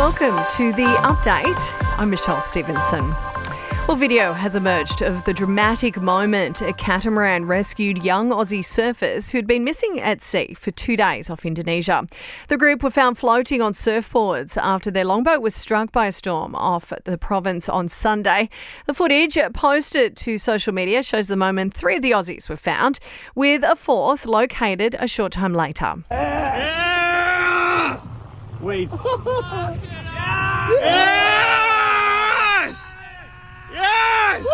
welcome to the update. I'm Michelle Stevenson. Well, video has emerged of the dramatic moment a catamaran rescued young Aussie surfers who'd been missing at sea for two days off Indonesia. The group were found floating on surfboards after their longboat was struck by a storm off the province on Sunday. The footage posted to social media shows the moment three of the Aussies were found, with a fourth located a short time later. Wait. yes! Yes!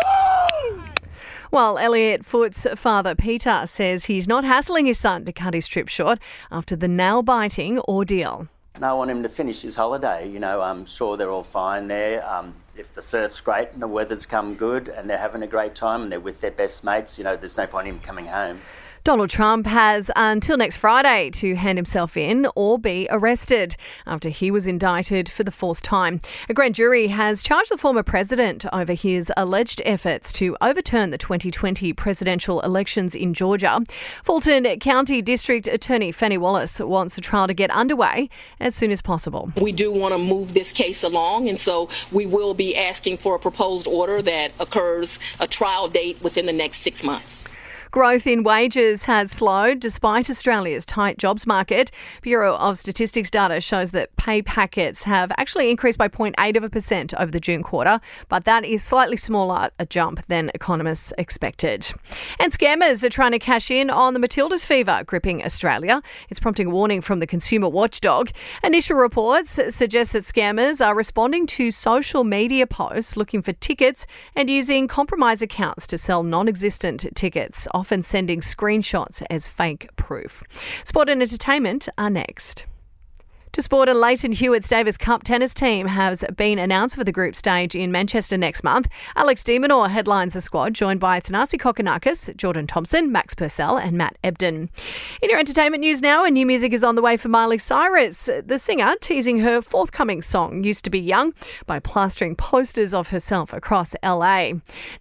While Elliot Foote's father Peter says he's not hassling his son to cut his trip short after the nail biting ordeal. And I want him to finish his holiday. You know, I'm sure they're all fine there. Um, if the surf's great and the weather's come good and they're having a great time and they're with their best mates, you know, there's no point in him coming home. Donald Trump has until next Friday to hand himself in or be arrested after he was indicted for the fourth time. A grand jury has charged the former president over his alleged efforts to overturn the 2020 presidential elections in Georgia. Fulton County District Attorney Fani Willis wants the trial to get underway as soon as possible. We do want to move this case along, and so we will be asking for a proposed order that occurs a trial date within the next six months. Growth in wages has slowed despite Australia's tight jobs market. Bureau of Statistics data shows that pay packets have actually increased by 0.8 of a percent over the June quarter, but that is slightly smaller a jump than economists expected. And scammers are trying to cash in on the Matildas fever gripping Australia. It's prompting a warning from the consumer watchdog. Initial reports suggest that scammers are responding to social media posts looking for tickets and using compromised accounts to sell non-existent tickets often sending screenshots as fake proof. Sport and entertainment are next. To sport, and Lleyton Hewitt's Davis Cup tennis team has been announced for the group stage in Manchester next month. Alex de Minaur headlines the squad, joined by Thanasi Kokkinakis, Jordan Thompson, Max Purcell, and Matt Ebden. In your entertainment news now, a new music is on the way for Miley Cyrus. The singer teasing her forthcoming song, Used to Be Young, by plastering posters of herself across LA.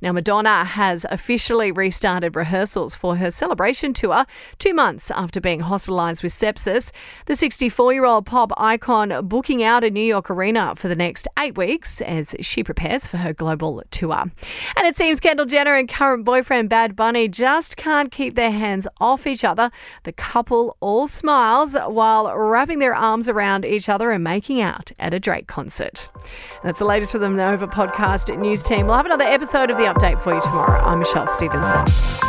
Now, Madonna has officially restarted rehearsals for her celebration tour two months after being hospitalized with sepsis. The 64 year old pop icon booking out a New York arena for the next eight weeks as she prepares for her global tour. And it seems Kendall Jenner and current boyfriend Bad Bunny just can't keep their hands off each other. The couple all smiles while wrapping their arms around each other and making out at a Drake concert. And that's the latest for the Nova podcast news team. We'll have another episode of the update for you tomorrow. I'm Michelle Stevenson.